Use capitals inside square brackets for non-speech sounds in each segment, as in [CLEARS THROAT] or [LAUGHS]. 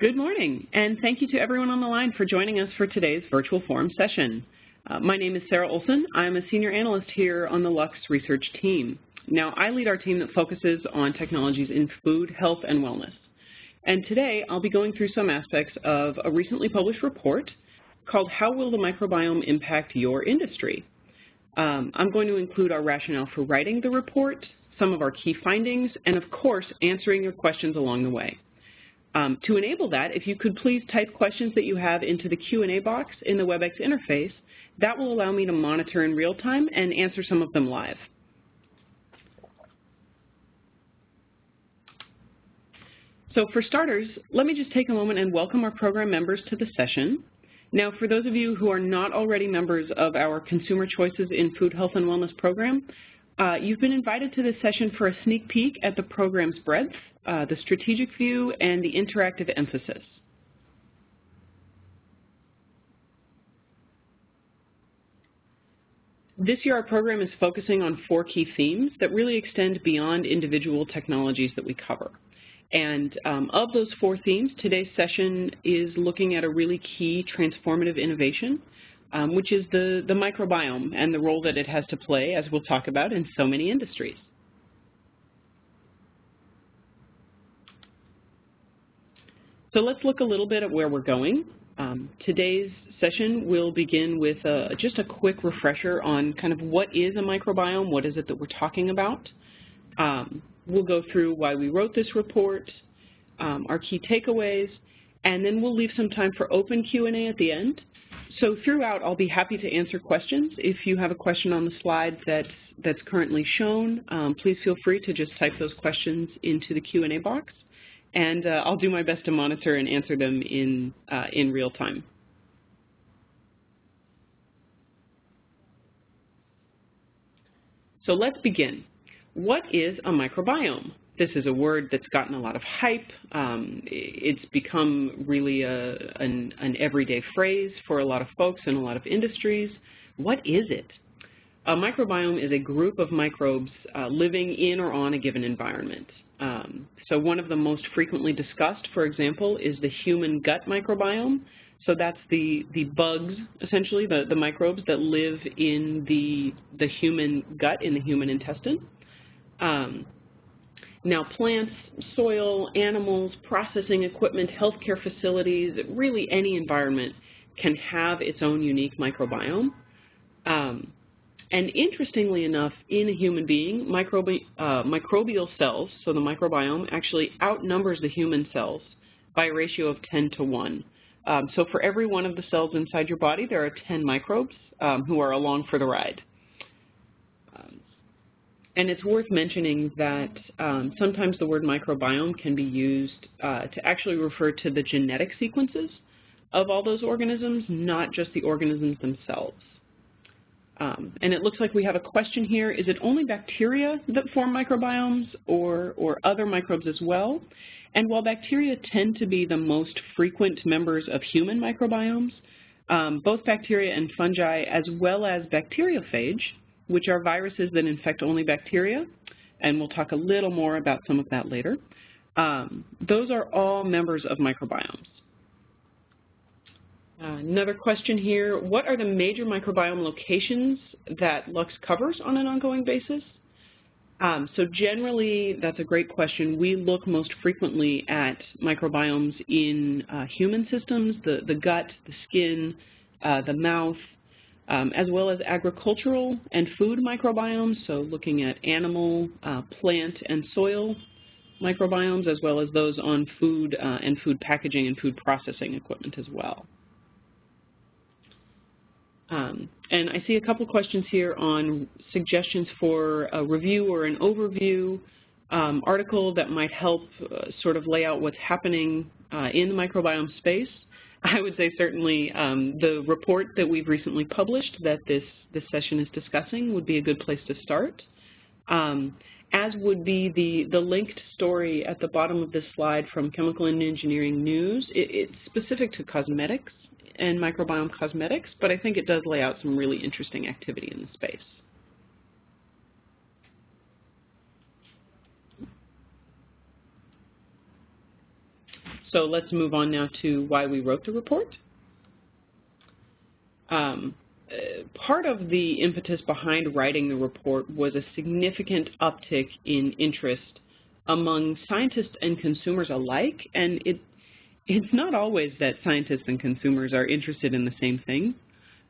Good morning, and thank you to everyone on the line for joining us for today's virtual forum session. Uh, my name is Sarah Olson. I'm a senior analyst here on the Lux research team. Now, I lead our team that focuses on technologies in food, health, and wellness. And today, I'll be going through some aspects of a recently published report called How Will the Microbiome Impact Your Industry? Um, I'm going to include our rationale for writing the report, some of our key findings, and of course, answering your questions along the way. Um, to enable that, if you could please type questions that you have into the Q&A box in the WebEx interface, that will allow me to monitor in real time and answer some of them live. So for starters, let me just take a moment and welcome our program members to the session. Now, for those of you who are not already members of our Consumer Choices in Food, Health, and Wellness program, you've been invited to this session for a sneak peek at the program's breadth, uh, the strategic view, and the interactive emphasis. This year our program is focusing on four key themes that really extend beyond individual technologies that we cover. And um, of those four themes, today's session is looking at a really key transformative innovation, which is the, the microbiome and the role that it has to play, as we'll talk about, in so many industries. So let's look a little bit at where we're going. Um, today's session will begin with a, just a quick refresher on kind of what is a microbiome, what is it that we're talking about. Um, we'll go through why we wrote this report, um, our key takeaways, and then we'll leave some time for open Q&A at the end. So throughout, I'll be happy to answer questions. If you have a question on the slide that's, that's currently shown, um, please feel free to just type those questions into the Q&A box and uh, I'll do my best to monitor and answer them in, uh, in real time. So let's begin. What is a microbiome? This is a word that's gotten a lot of hype. Um, it's become really a, an, an everyday phrase for a lot of folks in a lot of industries. What is it? A microbiome is a group of microbes uh, living in or on a given environment. Um, so one of the most frequently discussed, for example, is the human gut microbiome. So that's the, the bugs, essentially, the, the microbes that live in the, the human gut, in the human intestine. Um, now plants, soil, animals, processing equipment, healthcare facilities, really any environment can have its own unique microbiome. Um, and interestingly enough, in a human being, microbi uh, microbial cells, so the microbiome, actually outnumbers the human cells by a ratio of 10 to 1. Um, so for every one of the cells inside your body, there are 10 microbes um, who are along for the ride. And it's worth mentioning that um, sometimes the word microbiome can be used uh, to actually refer to the genetic sequences of all those organisms, not just the organisms themselves. Um, and it looks like we have a question here. Is it only bacteria that form microbiomes or, or other microbes as well? And while bacteria tend to be the most frequent members of human microbiomes, um, both bacteria and fungi, as well as bacteriophage, which are viruses that infect only bacteria, and we'll talk a little more about some of that later, um, those are all members of microbiomes. Uh, another question here, what are the major microbiome locations that Lux covers on an ongoing basis? Um, so generally, that's a great question. We look most frequently at microbiomes in uh, human systems, the, the gut, the skin, uh, the mouth, as well as agricultural and food microbiomes, so looking at animal, uh, plant, and soil microbiomes, as well as those on food uh, and food packaging and food processing equipment as well. Um, and I see a couple questions here on suggestions for a review or an overview um, article that might help uh, sort of lay out what's happening uh, in the microbiome space. I would say certainly um, the report that we've recently published that this, this session is discussing would be a good place to start. Um, as would be the, the linked story at the bottom of this slide from Chemical and Engineering News. It, it's specific to cosmetics and microbiome cosmetics, but I think it does lay out some really interesting activity in the space. So let's move on now to why we wrote the report. Um, uh, part of the impetus behind writing the report was a significant uptick in interest among scientists and consumers alike, and it, it's not always that scientists and consumers are interested in the same thing.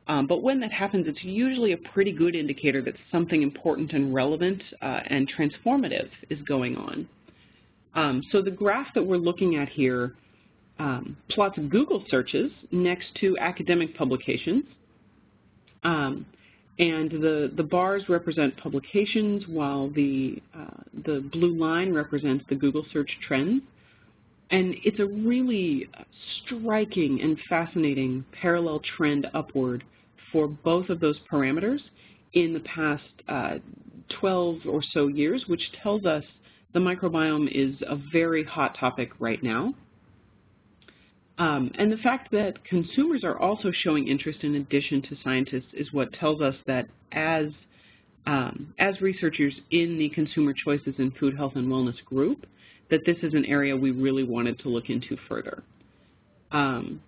Um, but when that happens, it's usually a pretty good indicator that something important and relevant uh, and transformative is going on. Um, so the graph that we're looking at here um, plots Google searches next to academic publications. Um, and the, the bars represent publications while the, uh, the blue line represents the Google search trends. And it's a really striking and fascinating parallel trend upward for both of those parameters in the past uh, 12 or so years, which tells us the microbiome is a very hot topic right now. Um, and the fact that consumers are also showing interest in addition to scientists is what tells us that as, um, as researchers in the Consumer Choices in Food Health and Wellness group, that this is an area we really wanted to look into further. Um,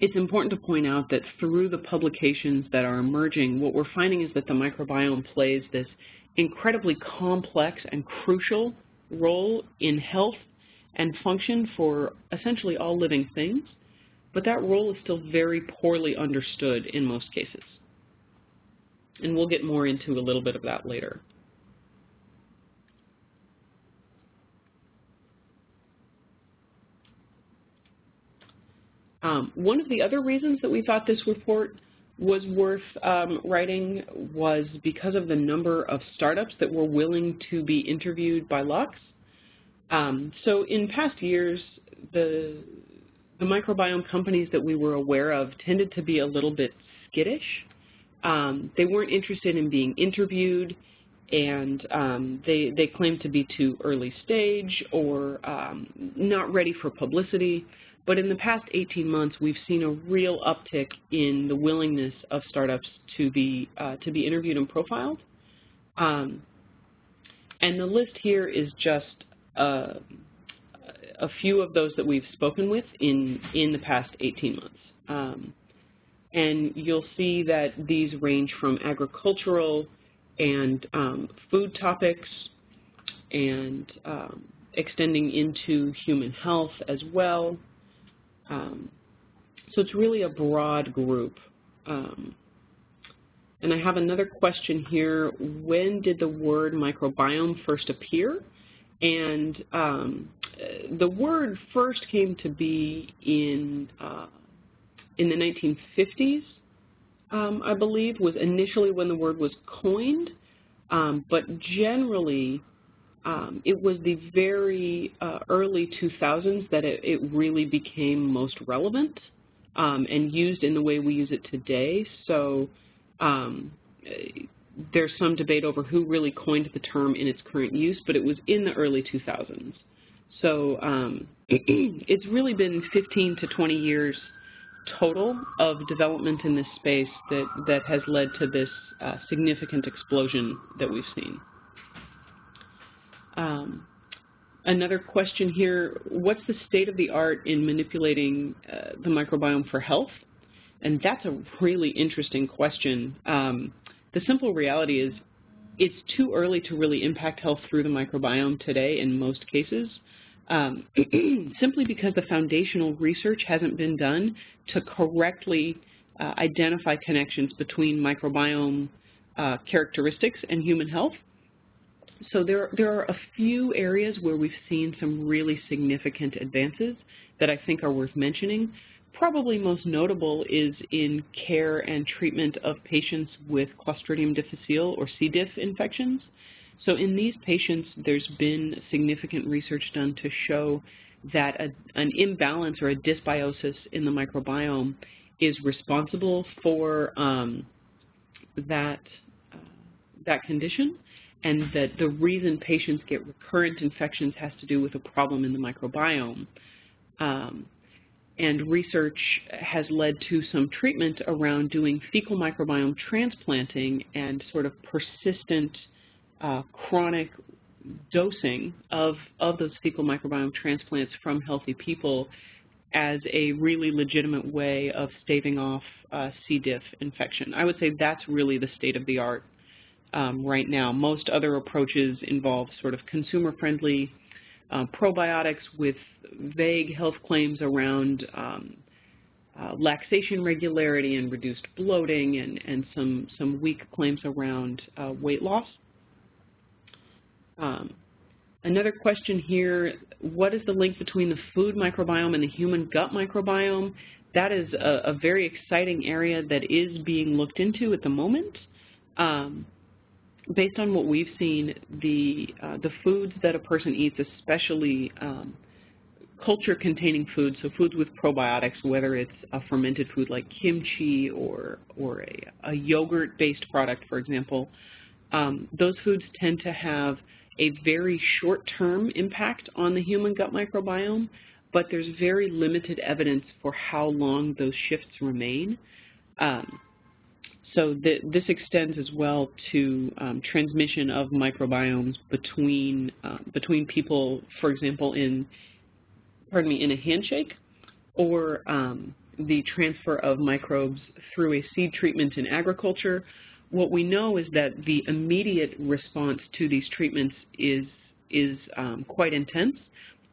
it's important to point out that through the publications that are emerging, what we're finding is that the microbiome plays this incredibly complex and crucial role in health and function for essentially all living things, but that role is still very poorly understood in most cases. And we'll get more into a little bit of that later. Um, one of the other reasons that we thought this report was worth um, writing was because of the number of startups that were willing to be interviewed by Lux. Um, so in past years, the, the microbiome companies that we were aware of tended to be a little bit skittish. Um, they weren't interested in being interviewed, and um, they, they claimed to be too early stage or um, not ready for publicity. But in the past 18 months, we've seen a real uptick in the willingness of startups to be, uh, to be interviewed and profiled. Um, and the list here is just uh, a few of those that we've spoken with in, in the past 18 months. Um, and you'll see that these range from agricultural and um, food topics and um, extending into human health as well. Um, so it's really a broad group. Um, and I have another question here. When did the word microbiome first appear? And um, the word first came to be in, uh, in the 1950s, um, I believe, was initially when the word was coined. Um, but generally, it was the very uh, early 2000s that it, it, really became most relevant um, and used in the way we use it today. So um, there's some debate over who really coined the term in its current use, but it was in the early 2000s. So um, [CLEARS THROAT] it's really been 15 to 20 years total of development in this space that, that has led to this uh, significant explosion that we've seen. Um, another question here, what's the state of the art in manipulating uh, the microbiome for health? And that's a really interesting question. Um, the simple reality is it's too early to really impact health through the microbiome today in most cases, um, [CLEARS THROAT] simply because the foundational research hasn't been done to correctly uh, identify connections between microbiome uh, characteristics and human health. So there, there are a few areas where we've seen some really significant advances that I think are worth mentioning. Probably most notable is in care and treatment of patients with Clostridium difficile or C. diff infections. So in these patients, there's been significant research done to show that a, an imbalance or a dysbiosis in the microbiome is responsible for um, that, uh, that condition and that the reason patients get recurrent infections has to do with a problem in the microbiome. Um, and research has led to some treatment around doing fecal microbiome transplanting and sort of persistent uh, chronic dosing of, of those fecal microbiome transplants from healthy people as a really legitimate way of staving off uh, C. diff infection. I would say that's really the state of the art right now. Most other approaches involve sort of consumer-friendly uh, probiotics with vague health claims around um, uh, laxation regularity and reduced bloating and, and some, some weak claims around uh, weight loss. Um, another question here, what is the link between the food microbiome and the human gut microbiome? That is a, a very exciting area that is being looked into at the moment. Um, based on what we've seen, the, uh, the foods that a person eats, especially um, culture-containing foods, so foods with probiotics, whether it's a fermented food like kimchi or, or a, a yogurt-based product, for example, um, those foods tend to have a very short-term impact on the human gut microbiome, but there's very limited evidence for how long those shifts remain. Um, so this extends as well to um, transmission of microbiomes between uh, between people, for example, in pardon me, in a handshake, or um, the transfer of microbes through a seed treatment in agriculture. What we know is that the immediate response to these treatments is is um, quite intense,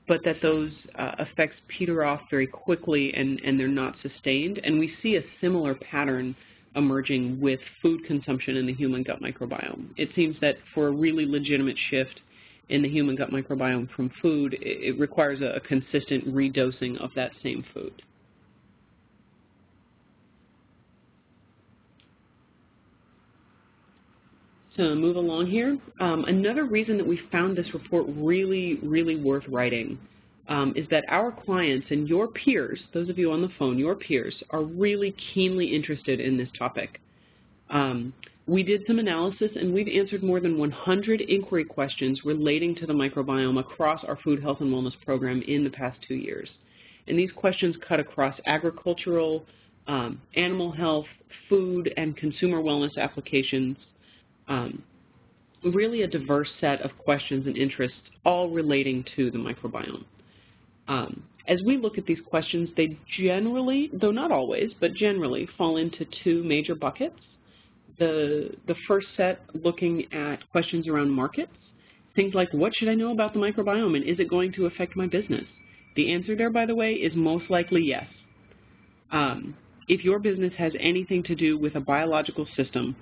but that those uh, effects peter off very quickly and, and they're not sustained. And we see a similar pattern emerging with food consumption in the human gut microbiome. It seems that for a really legitimate shift in the human gut microbiome from food, it requires a, consistent redosing of that same food. To move along here, um, another reason that we found this report really, really worth writing is that our clients and your peers, those of you on the phone, your peers, are really keenly interested in this topic. Um, we did some analysis and we've answered more than 100 inquiry questions relating to the microbiome across our food health and wellness program in the past two years. And these questions cut across agricultural, um, animal health, food, and consumer wellness applications. Um, really a diverse set of questions and interests, all relating to the microbiome. Um, as we look at these questions, they generally, though not always, but generally fall into two major buckets. The, the first set looking at questions around markets, things like what should I know about the microbiome and is it going to affect my business? The answer there, by the way, is most likely yes. Um, if your business has anything to do with a biological system,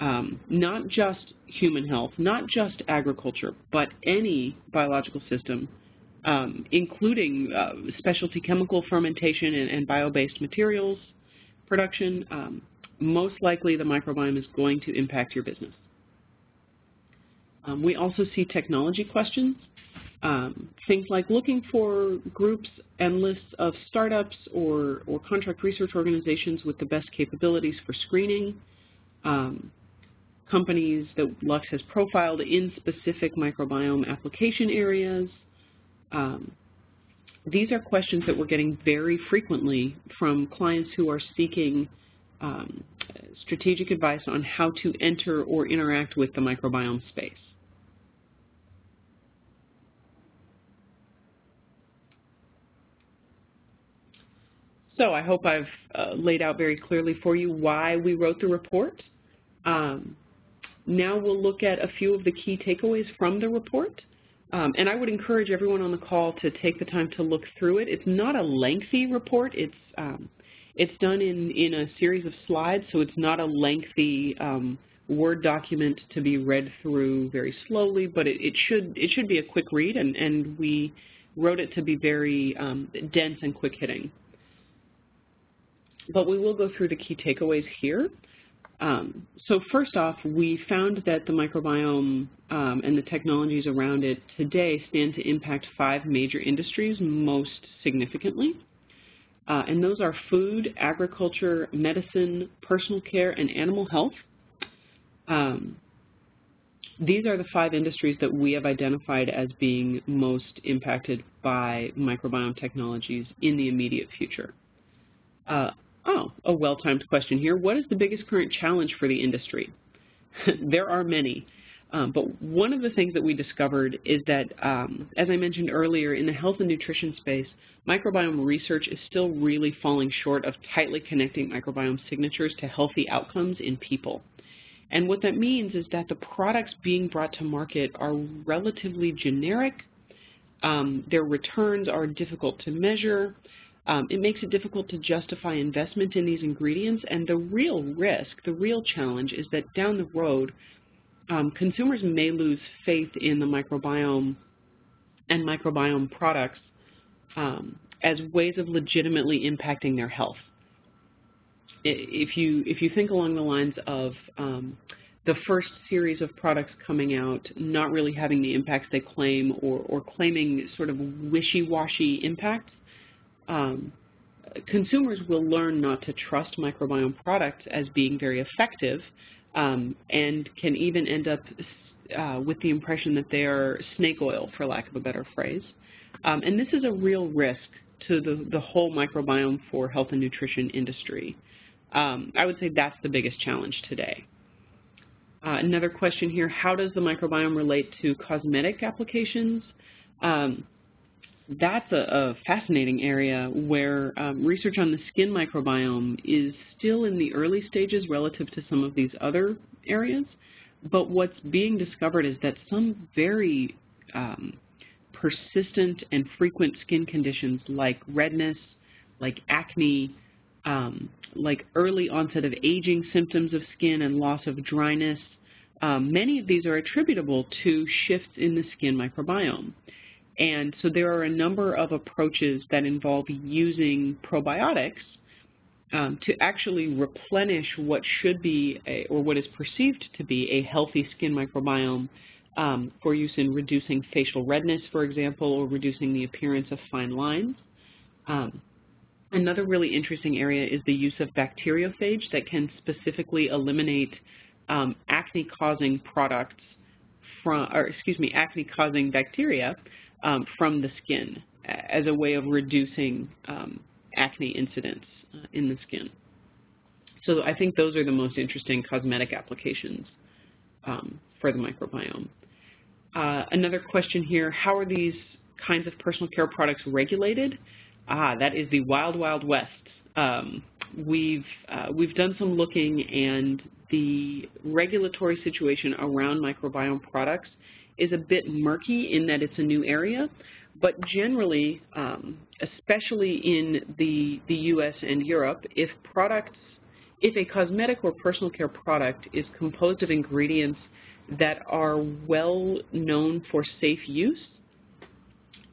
um, not just human health, not just agriculture, but any biological system, including uh, specialty chemical fermentation and, and bio-based materials production, um, most likely the microbiome is going to impact your business. Um, we also see technology questions, um, things like looking for groups and lists of startups or, or contract research organizations with the best capabilities for screening, um, companies that Lux has profiled in specific microbiome application areas, um, these are questions that we're getting very frequently from clients who are seeking um, strategic advice on how to enter or interact with the microbiome space. So I hope I've uh, laid out very clearly for you why we wrote the report. Um, now we'll look at a few of the key takeaways from the report. Um, and I would encourage everyone on the call to take the time to look through it. It's not a lengthy report. It's um, it's done in, in a series of slides, so it's not a lengthy um, Word document to be read through very slowly, but it, it, should it should be a quick read, and, and we wrote it to be very um, dense and quick hitting. But we will go through the key takeaways here. Um, so first off, we found that the microbiome um, and the technologies around it today stand to impact five major industries most significantly. Uh, and those are food, agriculture, medicine, personal care, and animal health. Um, these are the five industries that we have identified as being most impacted by microbiome technologies in the immediate future. Uh, Oh, a well-timed question here. What is the biggest current challenge for the industry? [LAUGHS] there are many. Um, but one of the things that we discovered is that, um, as I mentioned earlier, in the health and nutrition space, microbiome research is still really falling short of tightly connecting microbiome signatures to healthy outcomes in people. And what that means is that the products being brought to market are relatively generic. Um, their returns are difficult to measure. Um, it makes it difficult to justify investment in these ingredients. And the real risk, the real challenge is that down the road, um, consumers may lose faith in the microbiome and microbiome products um, as ways of legitimately impacting their health. If you, if you think along the lines of um, the first series of products coming out not really having the impacts they claim or, or claiming sort of wishy-washy impacts, um, consumers will learn not to trust microbiome products as being very effective um, and can even end up uh, with the impression that they are snake oil, for lack of a better phrase. Um, and this is a real risk to the, the whole microbiome for health and nutrition industry. Um, I would say that's the biggest challenge today. Uh, another question here, how does the microbiome relate to cosmetic applications? Um, that's a, a, fascinating area where um, research on the skin microbiome is still in the early stages relative to some of these other areas. But what's being discovered is that some very um, persistent and frequent skin conditions like redness, like acne, um, like early onset of aging symptoms of skin and loss of dryness, um, many of these are attributable to shifts in the skin microbiome. And so there are a number of approaches that involve using probiotics um, to actually replenish what should be, a, or what is perceived to be, a healthy skin microbiome um, for use in reducing facial redness, for example, or reducing the appearance of fine lines. Um, another really interesting area is the use of bacteriophage that can specifically eliminate um, acne-causing products from, or excuse me, acne-causing bacteria from the skin as a way of reducing um, acne incidence uh, in the skin. So I think those are the most interesting cosmetic applications um, for the microbiome. Uh, another question here, how are these kinds of personal care products regulated? Ah, that is the wild, wild west. Um, we've, uh, we've done some looking and the regulatory situation around microbiome products is a bit murky in that it's a new area, but generally, um, especially in the, the U.S. and Europe, if products, if a cosmetic or personal care product is composed of ingredients that are well known for safe use,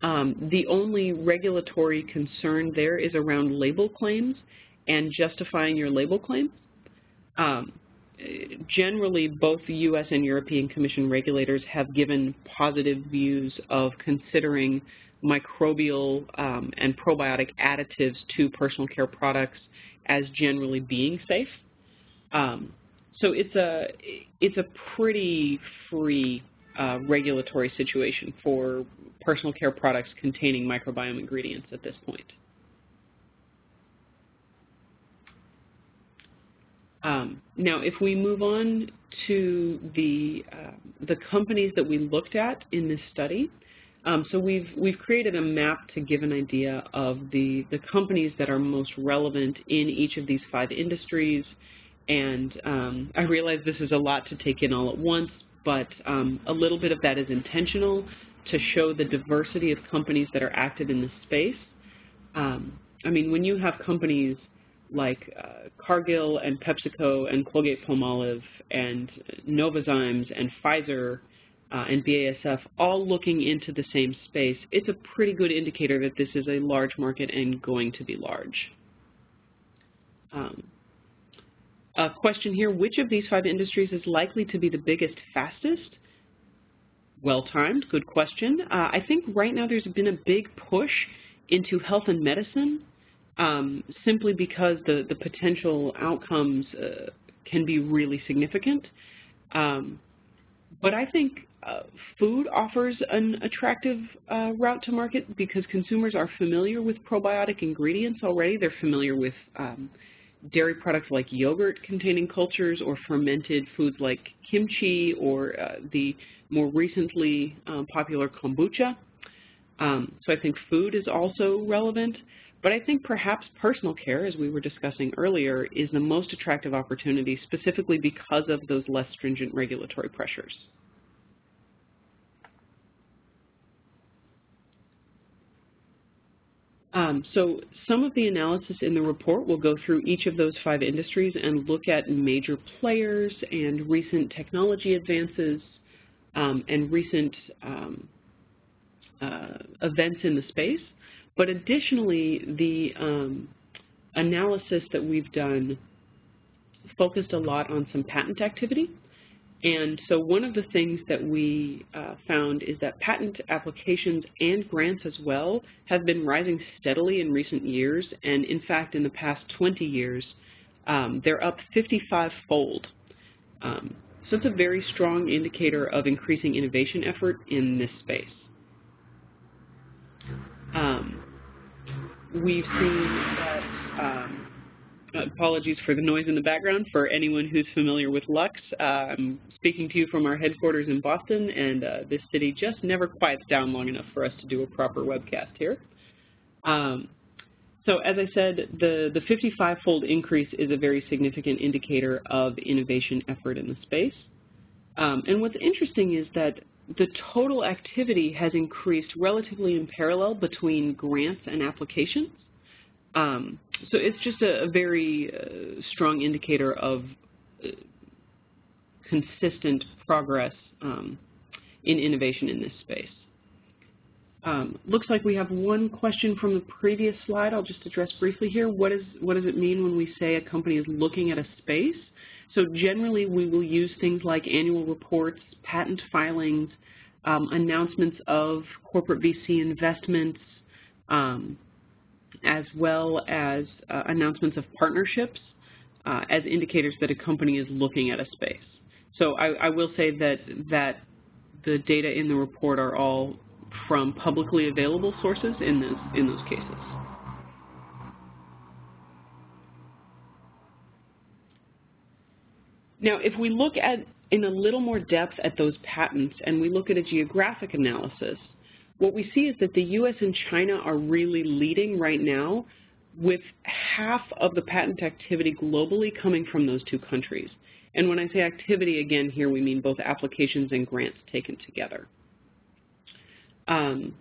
um, the only regulatory concern there is around label claims and justifying your label claims. Um, generally both the U.S. and European Commission regulators have given positive views of considering microbial um, and probiotic additives to personal care products as generally being safe. Um, so it's a it's a pretty free uh, regulatory situation for personal care products containing microbiome ingredients at this point. Now, if we move on to the, uh, the companies that we looked at in this study, um, so we've, we've created a map to give an idea of the, the companies that are most relevant in each of these five industries. And um, I realize this is a lot to take in all at once, but um, a little bit of that is intentional to show the diversity of companies that are active in this space. Um, I mean, when you have companies like uh, Cargill and PepsiCo and Colgate-Palmolive and Novozymes and Pfizer uh, and BASF all looking into the same space, it's a pretty good indicator that this is a large market and going to be large. Um, a question here, which of these five industries is likely to be the biggest fastest? Well-timed, good question. Uh, I think right now there's been a big push into health and medicine um, simply because the, the potential outcomes uh, can be really significant. Um, but I think uh, food offers an attractive uh, route to market because consumers are familiar with probiotic ingredients already. They're familiar with um, dairy products like yogurt containing cultures or fermented foods like kimchi or uh, the more recently um, popular kombucha. Um, so I think food is also relevant. But I think perhaps personal care, as we were discussing earlier, is the most attractive opportunity specifically because of those less stringent regulatory pressures. Um, so some of the analysis in the report will go through each of those five industries and look at major players and recent technology advances um, and recent um, uh, events in the space. But additionally, the um, analysis that we've done focused a lot on some patent activity. And so one of the things that we uh, found is that patent applications and grants as well have been rising steadily in recent years. And in fact, in the past 20 years, um, they're up 55-fold. Um, so it's a very strong indicator of increasing innovation effort in this space. Um, we've seen that, um, apologies for the noise in the background, for anyone who's familiar with Lux, uh, I'm speaking to you from our headquarters in Boston, and uh, this city just never quiets down long enough for us to do a proper webcast here. Um, so as I said, the, the 55-fold increase is a very significant indicator of innovation effort in the space. Um, and what's interesting is that the total activity has increased relatively in parallel between grants and applications. Um, so it's just a, a very uh, strong indicator of uh, consistent progress um, in innovation in this space. Um, looks like we have one question from the previous slide I'll just address briefly here. What, is, what does it mean when we say a company is looking at a space? So generally we will use things like annual reports, patent filings, um, announcements of corporate VC investments, um, as well as uh, announcements of partnerships uh, as indicators that a company is looking at a space. So I, I will say that, that the data in the report are all from publicly available sources in those, in those cases. Now, if we look at in a little more depth at those patents and we look at a geographic analysis, what we see is that the U.S. and China are really leading right now with half of the patent activity globally coming from those two countries. And when I say activity, again, here we mean both applications and grants taken together. Um,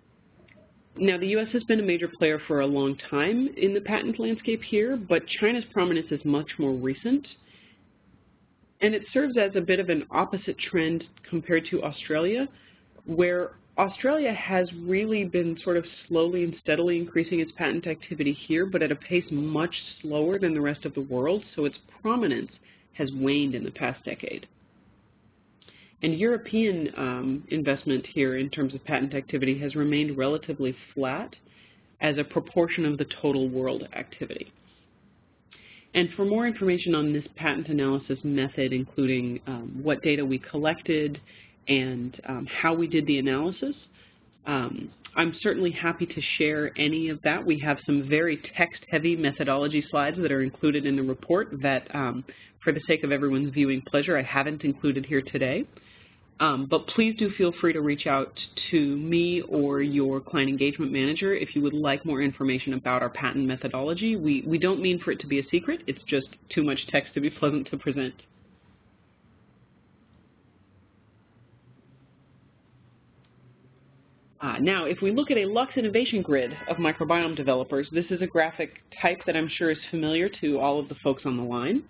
now, the U.S. has been a major player for a long time in the patent landscape here, but China's prominence is much more recent. And it serves as a bit of an opposite trend compared to Australia, where Australia has really been sort of slowly and steadily increasing its patent activity here, but at a pace much slower than the rest of the world, so its prominence has waned in the past decade. And European um, investment here in terms of patent activity has remained relatively flat as a proportion of the total world activity. And for more information on this patent analysis method, including um, what data we collected and um, how we did the analysis, um, I'm certainly happy to share any of that. We have some very text-heavy methodology slides that are included in the report that, um, for the sake of everyone's viewing pleasure, I haven't included here today. Um, but please do feel free to reach out to me or your client engagement manager if you would like more information about our patent methodology. We, we don't mean for it to be a secret. It's just too much text to be pleasant to present. Uh, now, if we look at a Lux Innovation Grid of microbiome developers, this is a graphic type that I'm sure is familiar to all of the folks on the line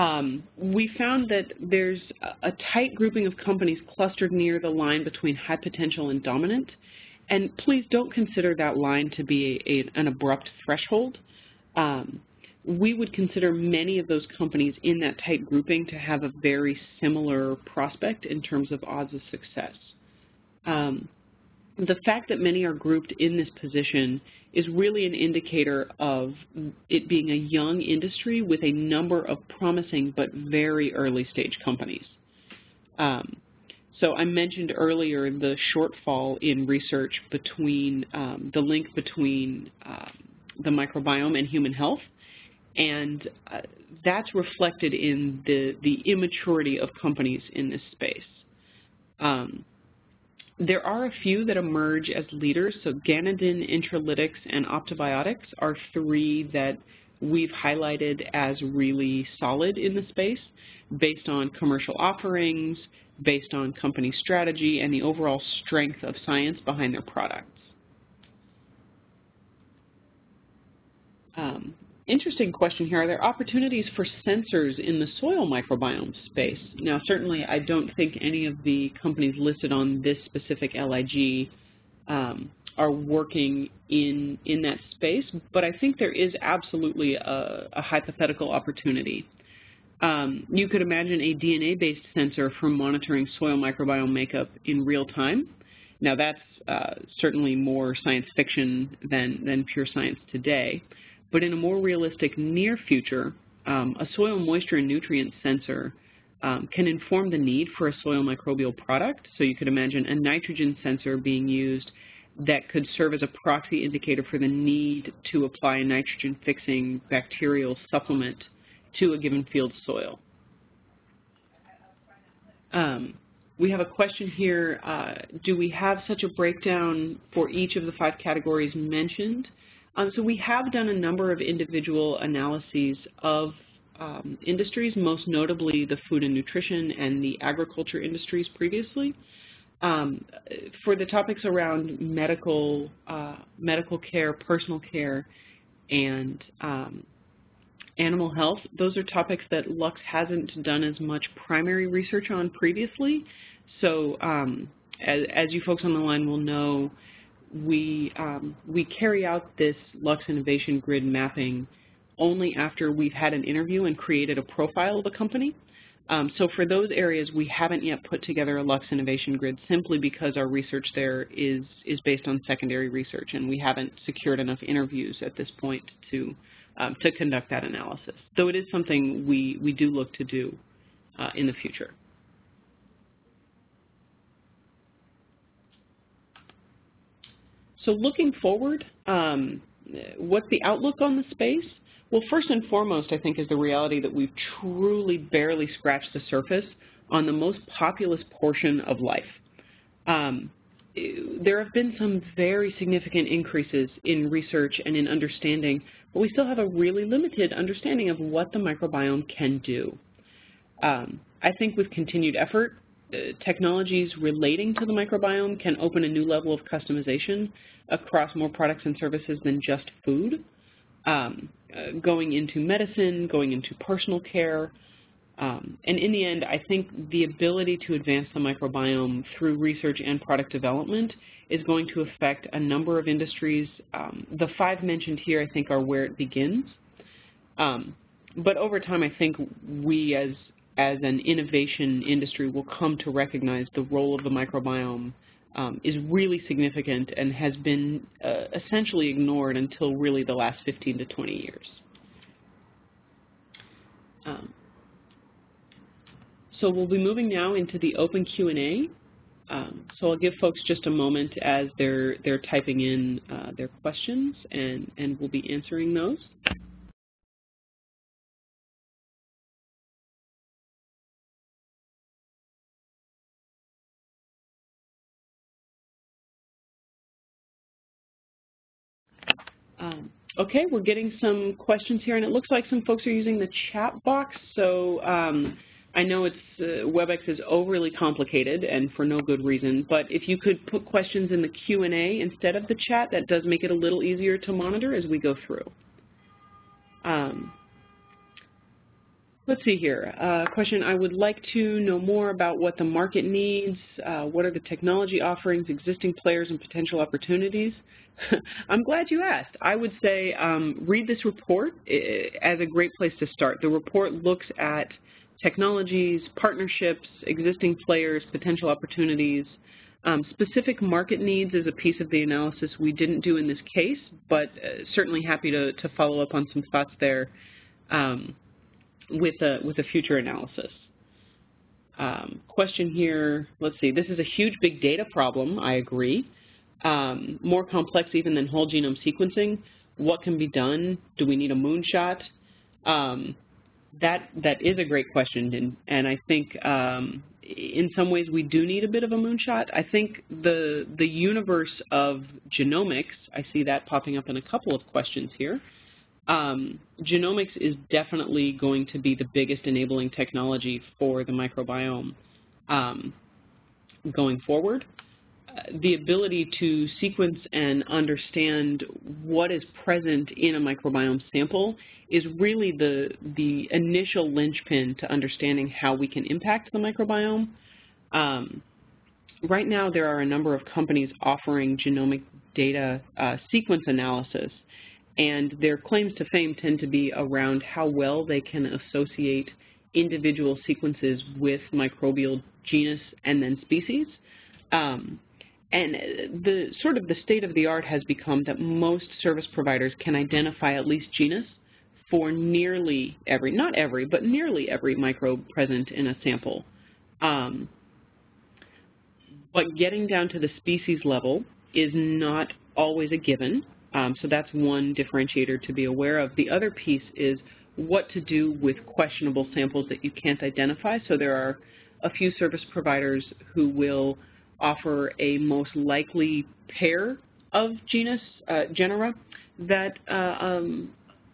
um, we found that there's a tight grouping of companies clustered near the line between high potential and dominant. And please don't consider that line to be a, a, an abrupt threshold. Um, we would consider many of those companies in that tight grouping to have a very similar prospect in terms of odds of success. Um, the fact that many are grouped in this position is really an indicator of it being a young industry with a number of promising but very early stage companies. Um, so I mentioned earlier the shortfall in research between um, the link between um, the microbiome and human health. and uh, that's reflected in the, the immaturity of companies in this space. Um, there are a few that emerge as leaders, so Ganeden, Intralytix, and OptiBiotix are three that we've highlighted as really solid in the space based on commercial offerings, based on company strategy, and the overall strength of science behind their products. Um, interesting question here. Are there opportunities for sensors in the soil microbiome space? Now, certainly I don't think any of the companies listed on this specific LIG um, are working in, in that space, but I think there is absolutely a, a hypothetical opportunity. Um, you could imagine a DNA-based sensor for monitoring soil microbiome makeup in real time. Now that's uh, certainly more science fiction than, than pure science today, but in a more realistic near future, um, a soil moisture and nutrient sensor um, can inform the need for a soil microbial product. So you could imagine a nitrogen sensor being used that could serve as a proxy indicator for the need to apply a nitrogen-fixing bacterial supplement to a given field soil. Um, we have a question here, uh, do we have such a breakdown for each of the five categories mentioned? Um, so we have done a number of individual analyses of um, industries, most notably the food and nutrition and the agriculture industries previously. Um, for the topics around medical, uh, medical care, personal care, and um, animal health, those are topics that Lux hasn't done as much primary research on previously. So um, as, as, you folks on the line will know, we, um, we carry out this Lux Innovation Grid mapping only after we've had an interview and created a profile of the company. Um, so for those areas, we haven't yet put together a Lux Innovation Grid simply because our research there is, is based on secondary research and we haven't secured enough interviews at this point to, um, to conduct that analysis. Though it is something we, we do look to do uh, in the future. So looking forward, um, what's the outlook on the space? Well, first and foremost, I think, is the reality that we've truly barely scratched the surface on the most populous portion of life. Um, there have been some very significant increases in research and in understanding, but we still have a really limited understanding of what the microbiome can do. Um, I think with continued effort, technologies relating to the microbiome can open a new level of customization across more products and services than just food um, uh, going into medicine, going into personal care. Um, and in the end, I think the ability to advance the microbiome through research and product development is going to affect a number of industries. Um, the five mentioned here, I think, are where it begins. Um, but over time, I think we as, as an innovation industry will come to recognize the role of the microbiome um, is really significant and has been uh, essentially ignored until really the last 15 to 20 years. Um, so we'll be moving now into the open Q&A. Um, so I'll give folks just a moment as they're, they're typing in uh, their questions, and, and we'll be answering those. Okay, we're getting some questions here, and it looks like some folks are using the chat box. So um, I know it's uh, WebEx is overly complicated and for no good reason, but if you could put questions in the Q&A instead of the chat, that does make it a little easier to monitor as we go through. Um, Let's see here. Uh, question, I would like to know more about what the market needs, uh, what are the technology offerings, existing players, and potential opportunities. [LAUGHS] I'm glad you asked. I would say um, read this report as a great place to start. The report looks at technologies, partnerships, existing players, potential opportunities. Um, specific market needs is a piece of the analysis we didn't do in this case, but uh, certainly happy to, to follow up on some thoughts there. Um, with a, with a future analysis. Um, question here, let's see, this is a huge big data problem, I agree. Um, more complex even than whole genome sequencing. What can be done? Do we need a moonshot? Um, that that is a great question, and, and I think um, in some ways we do need a bit of a moonshot. I think the the universe of genomics, I see that popping up in a couple of questions here. Um, genomics is definitely going to be the biggest enabling technology for the microbiome um, going forward. Uh, the ability to sequence and understand what is present in a microbiome sample is really the, the initial linchpin to understanding how we can impact the microbiome. Um, right now, there are a number of companies offering genomic data uh, sequence analysis, and their claims to fame tend to be around how well they can associate individual sequences with microbial genus and then species. Um, and the sort of the state of the art has become that most service providers can identify at least genus for nearly every, not every, but nearly every microbe present in a sample. Um, but getting down to the species level is not always a given, so that's one differentiator to be aware of. The other piece is what to do with questionable samples that you can't identify. So there are a few service providers who will offer a most likely pair of genus, uh, genera, that uh, um,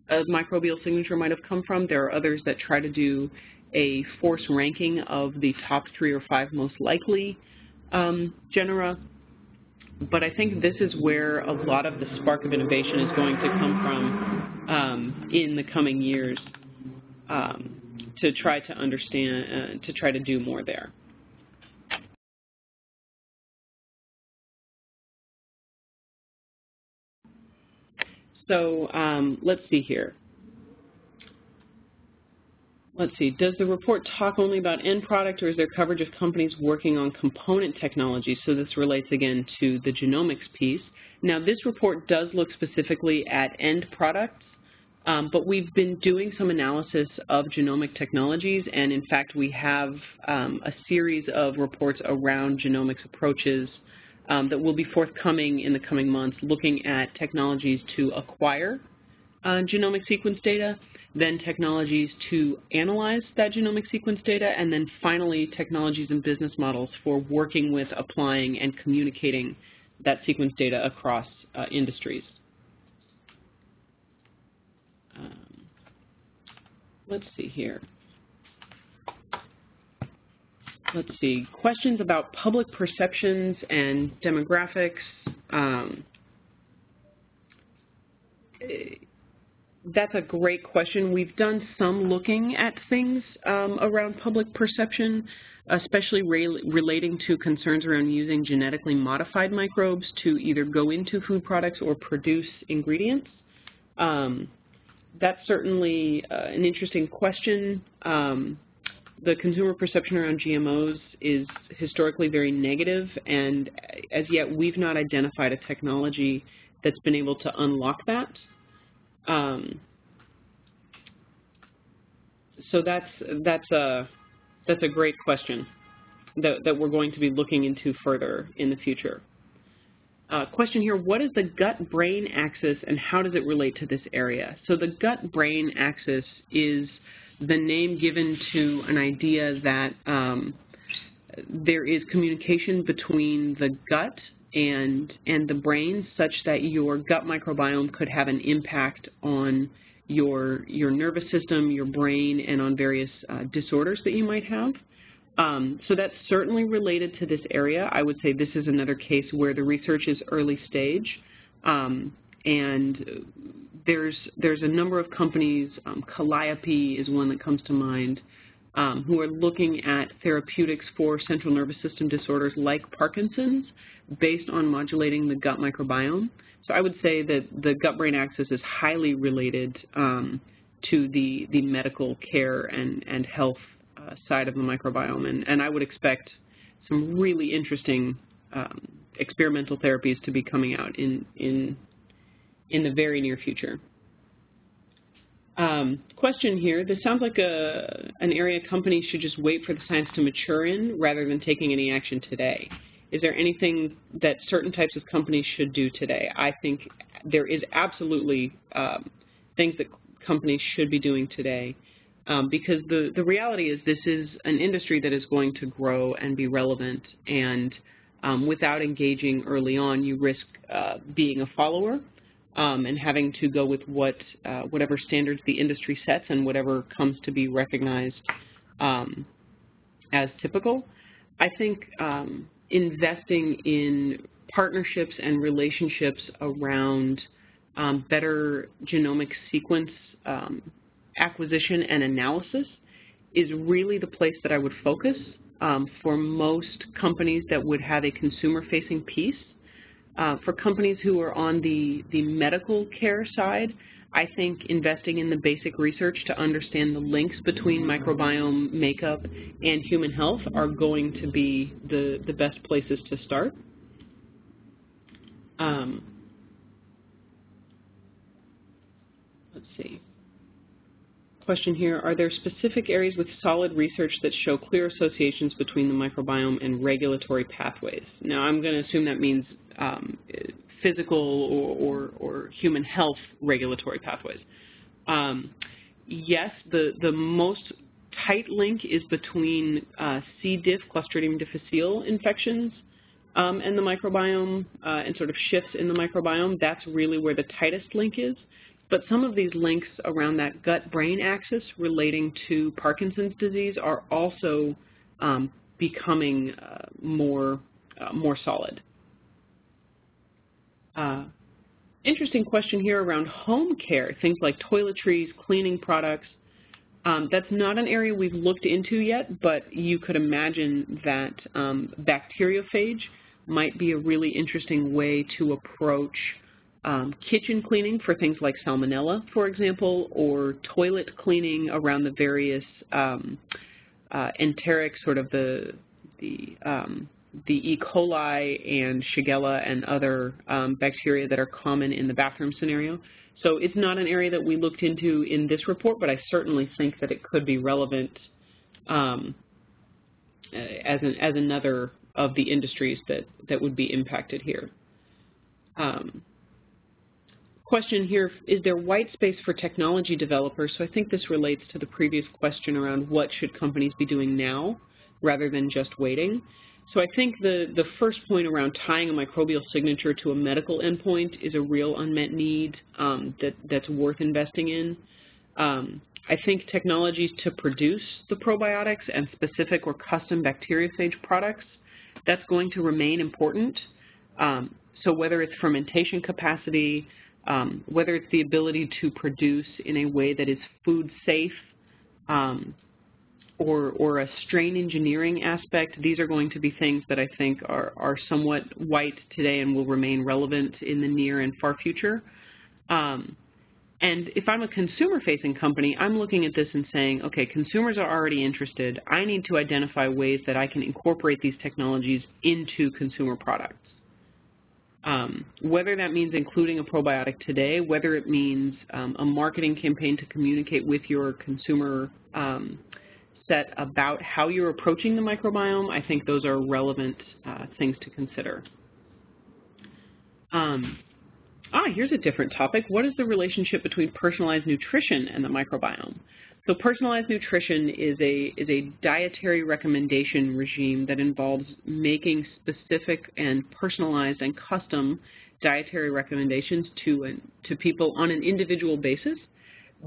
a microbial signature might have come from. There are others that try to do a force ranking of the top three or five most likely um, genera. But I think this is where a lot of the spark of innovation is going to come from um, in the coming years um, to try to understand, uh, to try to do more there. So um, let's see here. Let's see, does the report talk only about end product or is there coverage of companies working on component technology? So this relates again to the genomics piece. Now this report does look specifically at end products, um, but we've been doing some analysis of genomic technologies and in fact we have um, a series of reports around genomics approaches um, that will be forthcoming in the coming months looking at technologies to acquire uh, genomic sequence data, then technologies to analyze that genomic sequence data, and then finally technologies and business models for working with, applying, and communicating that sequence data across uh, industries. Um, let's see here let's see, questions about public perceptions and demographics. Um, that's a great question. We've done some looking at things um, around public perception, especially re relating to concerns around using genetically modified microbes to either go into food products or produce ingredients. Um, that's certainly uh, an interesting question. Um, the consumer perception around GMOs is historically very negative, and as yet we've not identified a technology that's been able to unlock that. Um, so that's that's a that's a great question that that we're going to be looking into further in the future. Uh, question here, what is the gut-brain axis and how does it relate to this area? So the gut-brain axis is the name given to an idea that um, there is communication between the gut and, and the brain such that your gut microbiome could have an impact on your, your nervous system, your brain, and on various uh, disorders that you might have. Um, so that's certainly related to this area. I would say this is another case where the research is early stage. Um, and there's there's a number of companies, um, Calliope is one that comes to mind, who are looking at therapeutics for central nervous system disorders like Parkinson's based on modulating the gut microbiome. So I would say that the gut-brain axis is highly related um, to the, the medical care and, and health uh, side of the microbiome, and, and I would expect some really interesting um, experimental therapies to be coming out in, in in the very near future. Um, question here, this sounds like a, an area companies should just wait for the science to mature in rather than taking any action today. Is there anything that certain types of companies should do today? I think there is absolutely um, things that companies should be doing today. Um, because the, the reality is this is an industry that is going to grow and be relevant, and um, without engaging early on, you risk uh, being a follower and having to go with what uh, whatever standards the industry sets and whatever comes to be recognized um, as typical. I think um, investing in partnerships and relationships around um, better genomic sequence um, acquisition and analysis is really the place that I would focus um, for most companies that would have a consumer-facing piece. Uh, for companies who are on the, the medical care side, I think investing in the basic research to understand the links between microbiome makeup and human health are going to be the, the best places to start. Um, let's see. Question here, are there specific areas with solid research that show clear associations between the microbiome and regulatory pathways? Now I'm going to assume that means um, physical or, or, or, human health regulatory pathways. Um, yes, the, the most tight link is between uh, C. diff, Clostridium difficile infections um, and the microbiome uh, and sort of shifts in the microbiome. That's really where the tightest link is. But some of these links around that gut-brain axis relating to Parkinson's disease are also um, becoming uh, more, uh, more solid. Uh, interesting question here around home care, things like toiletries, cleaning products. Um, that's not an area we've looked into yet, but you could imagine that um, bacteriophage might be a really interesting way to approach um, kitchen cleaning for things like salmonella, for example, or toilet cleaning around the various um, uh, enteric, sort of the the um, the E. coli and Shigella and other um, bacteria that are common in the bathroom scenario. So it's not an area that we looked into in this report, but I certainly think that it could be relevant um, as, an, as another of the industries that, that would be impacted here. Um, question here, is there white space for technology developers? So I think this relates to the previous question around what should companies be doing now rather than just waiting. So I think the, the first point around tying a microbial signature to a medical endpoint is a real unmet need um, that, that's worth investing in. Um, I think technologies to produce the probiotics and specific or custom bacteriophage products, that's going to remain important. Um, so whether it's fermentation capacity, um, whether it's the ability to produce in a way that is food safe, um, or, or a strain engineering aspect, these are going to be things that I think are, are somewhat white today and will remain relevant in the near and far future. Um, and if I'm a consumer-facing company, I'm looking at this and saying, okay, consumers are already interested. I need to identify ways that I can incorporate these technologies into consumer products. Um, whether that means including a probiotic today, whether it means um, a marketing campaign to communicate with your consumer um, set about how you're approaching the microbiome, I think those are relevant uh, things to consider. Um, ah, here's a different topic. What is the relationship between personalized nutrition and the microbiome? So personalized nutrition is a, is a dietary recommendation regime that involves making specific and personalized and custom dietary recommendations to, to people on an individual basis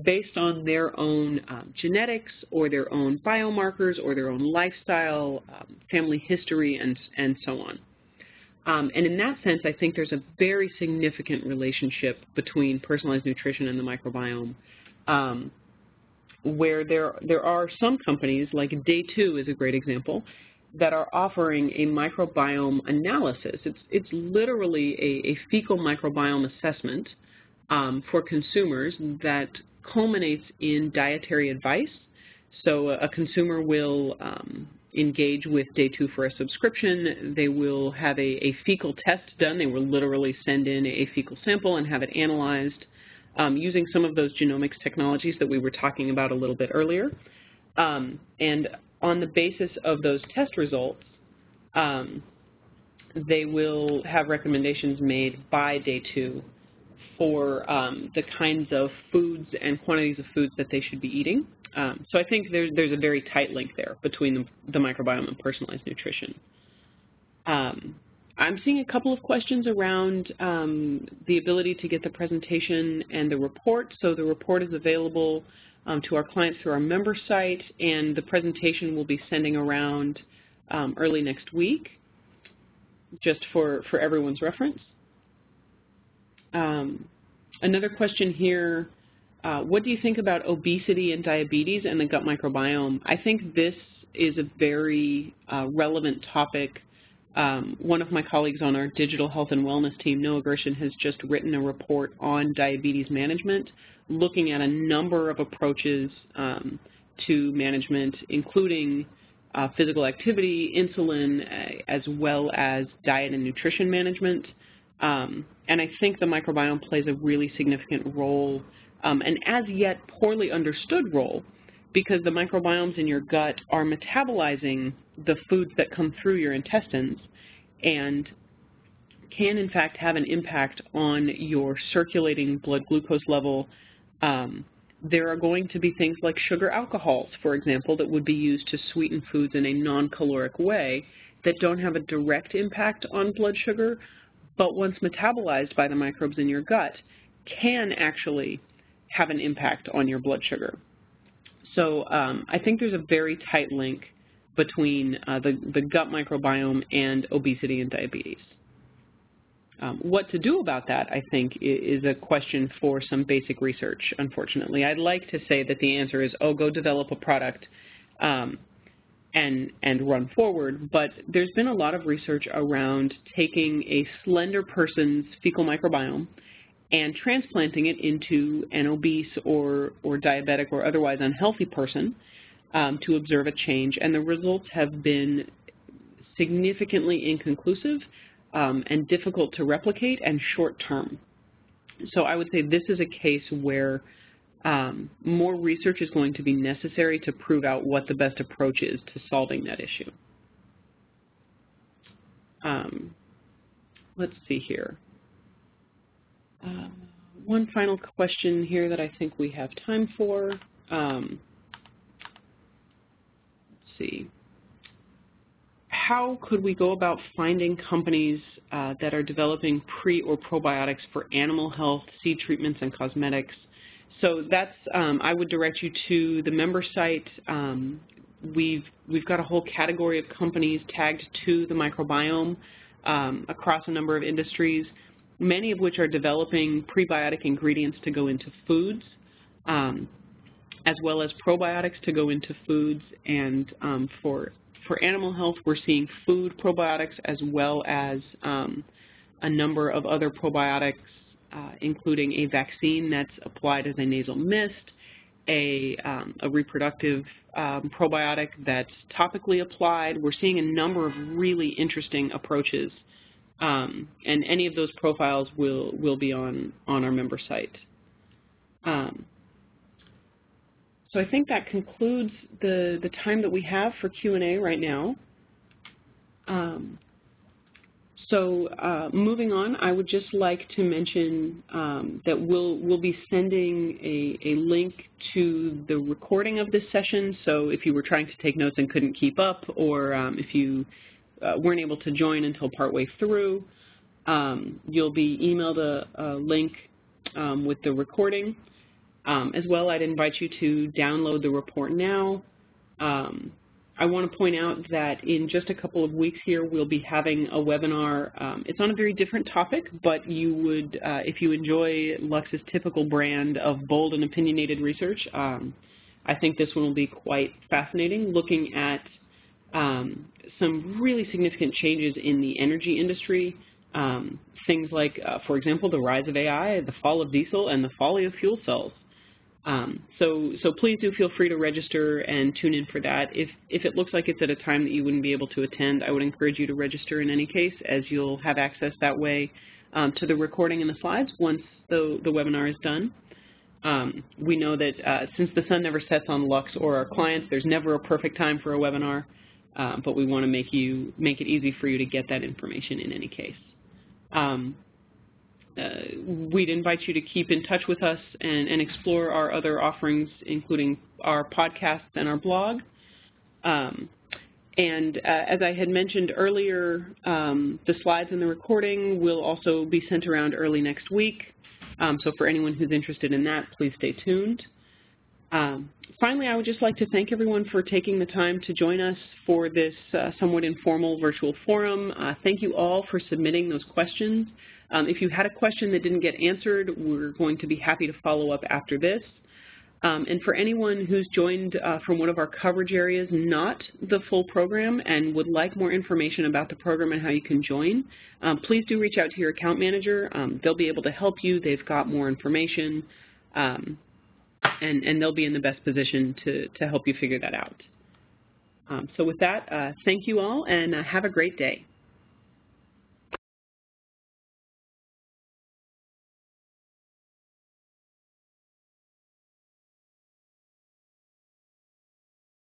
based on their own um, genetics or their own biomarkers or their own lifestyle, um, family history, and, and so on. Um, and in that sense, I think there's a very significant relationship between personalized nutrition and the microbiome, um, where there, there are some companies, like Day 2 is a great example, that are offering a microbiome analysis. It's, it's literally a, a fecal microbiome assessment um, for consumers that culminates in dietary advice. So a consumer will um, engage with DayTwo for a subscription. They will have a, a, fecal test done. They will literally send in a fecal sample and have it analyzed um, using some of those genomics technologies that we were talking about a little bit earlier. Um, and on the basis of those test results, um, they will have recommendations made by Day 2 for um, the kinds of foods and quantities of foods that they should be eating. Um, so I think there, there's a very tight link there between the, the microbiome and personalized nutrition. Um, I'm seeing a couple of questions around um, the ability to get the presentation and the report. So the report is available um, to our clients through our member site, and the presentation will be sending around um, early next week, just for, for everyone's reference. Um, another question here, uh, what do you think about obesity and diabetes and the gut microbiome? I think this is a very uh, relevant topic. Um, one of my colleagues on our digital health and wellness team, Noah Gershon, has just written a report on diabetes management, looking at a number of approaches um, to management, including uh, physical activity, insulin, uh, as well as diet and nutrition management. Um, and I think the microbiome plays a really significant role, um, an as yet poorly understood role, because the microbiomes in your gut are metabolizing the foods that come through your intestines and can in fact have an impact on your circulating blood glucose level. Um, there are going to be things like sugar alcohols, for example, that would be used to sweeten foods in a non-caloric way that don't have a direct impact on blood sugar, but once metabolized by the microbes in your gut, can actually have an impact on your blood sugar. So um, I think there's a very tight link between uh, the, the gut microbiome and obesity and diabetes. Um, what to do about that, I think, is a question for some basic research, unfortunately. I'd like to say that the answer is, oh, go develop a product um, and, and run forward, but there's been a lot of research around taking a slender person's fecal microbiome and transplanting it into an obese or, or diabetic or otherwise unhealthy person um, to observe a change, and the results have been significantly inconclusive um, and difficult to replicate and short-term. So I would say this is a case where um, more research is going to be necessary to prove out what the best approach is to solving that issue. Um, let's see here. Uh, one final question here that I think we have time for. Um, let's see how could we go about finding companies uh, that are developing pre or probiotics for animal health, seed treatments, and cosmetics? So that's, um, I would direct you to the member site. Um, we've, we've got a whole category of companies tagged to the microbiome um, across a number of industries, many of which are developing prebiotic ingredients to go into foods, as well as probiotics to go into foods and um, for for animal health, we're seeing food probiotics as well as um, a number of other probiotics, including a vaccine that's applied as a nasal mist, a, um, a reproductive um, probiotic that's topically applied. We're seeing a number of really interesting approaches, um, and any of those profiles will, will be on, on our member site. Um, so I think that concludes the, the time that we have for Q&A right now. So uh, moving on, I would just like to mention um, that we'll, we'll be sending a, a link to the recording of this session. So if you were trying to take notes and couldn't keep up, or um, if you uh, weren't able to join until partway through, um, you'll be emailed a, a link um, with the recording. Um, as well, I'd invite you to download the report now. Um, I want to point out that in just a couple of weeks here, we'll be having a webinar. Um, it's on a very different topic, but you would, uh, if you enjoy Lux's typical brand of bold and opinionated research, um, I think this one will be quite fascinating, looking at um, some really significant changes in the energy industry, um, things like, uh, for example, the rise of AI, the fall of diesel, and the folly of fuel cells. Um, so, so please do feel free to register and tune in for that. If, if it looks like it's at a time that you wouldn't be able to attend, I would encourage you to register in any case, as you'll have access that way um, to the recording and the slides once the, the webinar is done. Um, we know that uh, since the sun never sets on Lux or our clients, there's never a perfect time for a webinar, uh, but we want to make you make it easy for you to get that information in any case. Um, we'd invite you to keep in touch with us and, and explore our other offerings, including our podcasts and our blog. Um, and uh, as I had mentioned earlier, um, the slides and the recording will also be sent around early next week. Um, so for anyone who's interested in that, please stay tuned. Um, finally, I would just like to thank everyone for taking the time to join us for this uh, somewhat informal virtual forum. Uh, thank you all for submitting those questions. Um, if you had a question that didn't get answered, we're going to be happy to follow up after this. Um, and for anyone who's joined uh, from one of our coverage areas, not the full program, and would like more information about the program and how you can join, um, please do reach out to your account manager. They'll be able to help you. They've got more information, and, and they'll be in the best position to, to help you figure that out. Um, so with that, uh, thank you all, and uh, have a great day.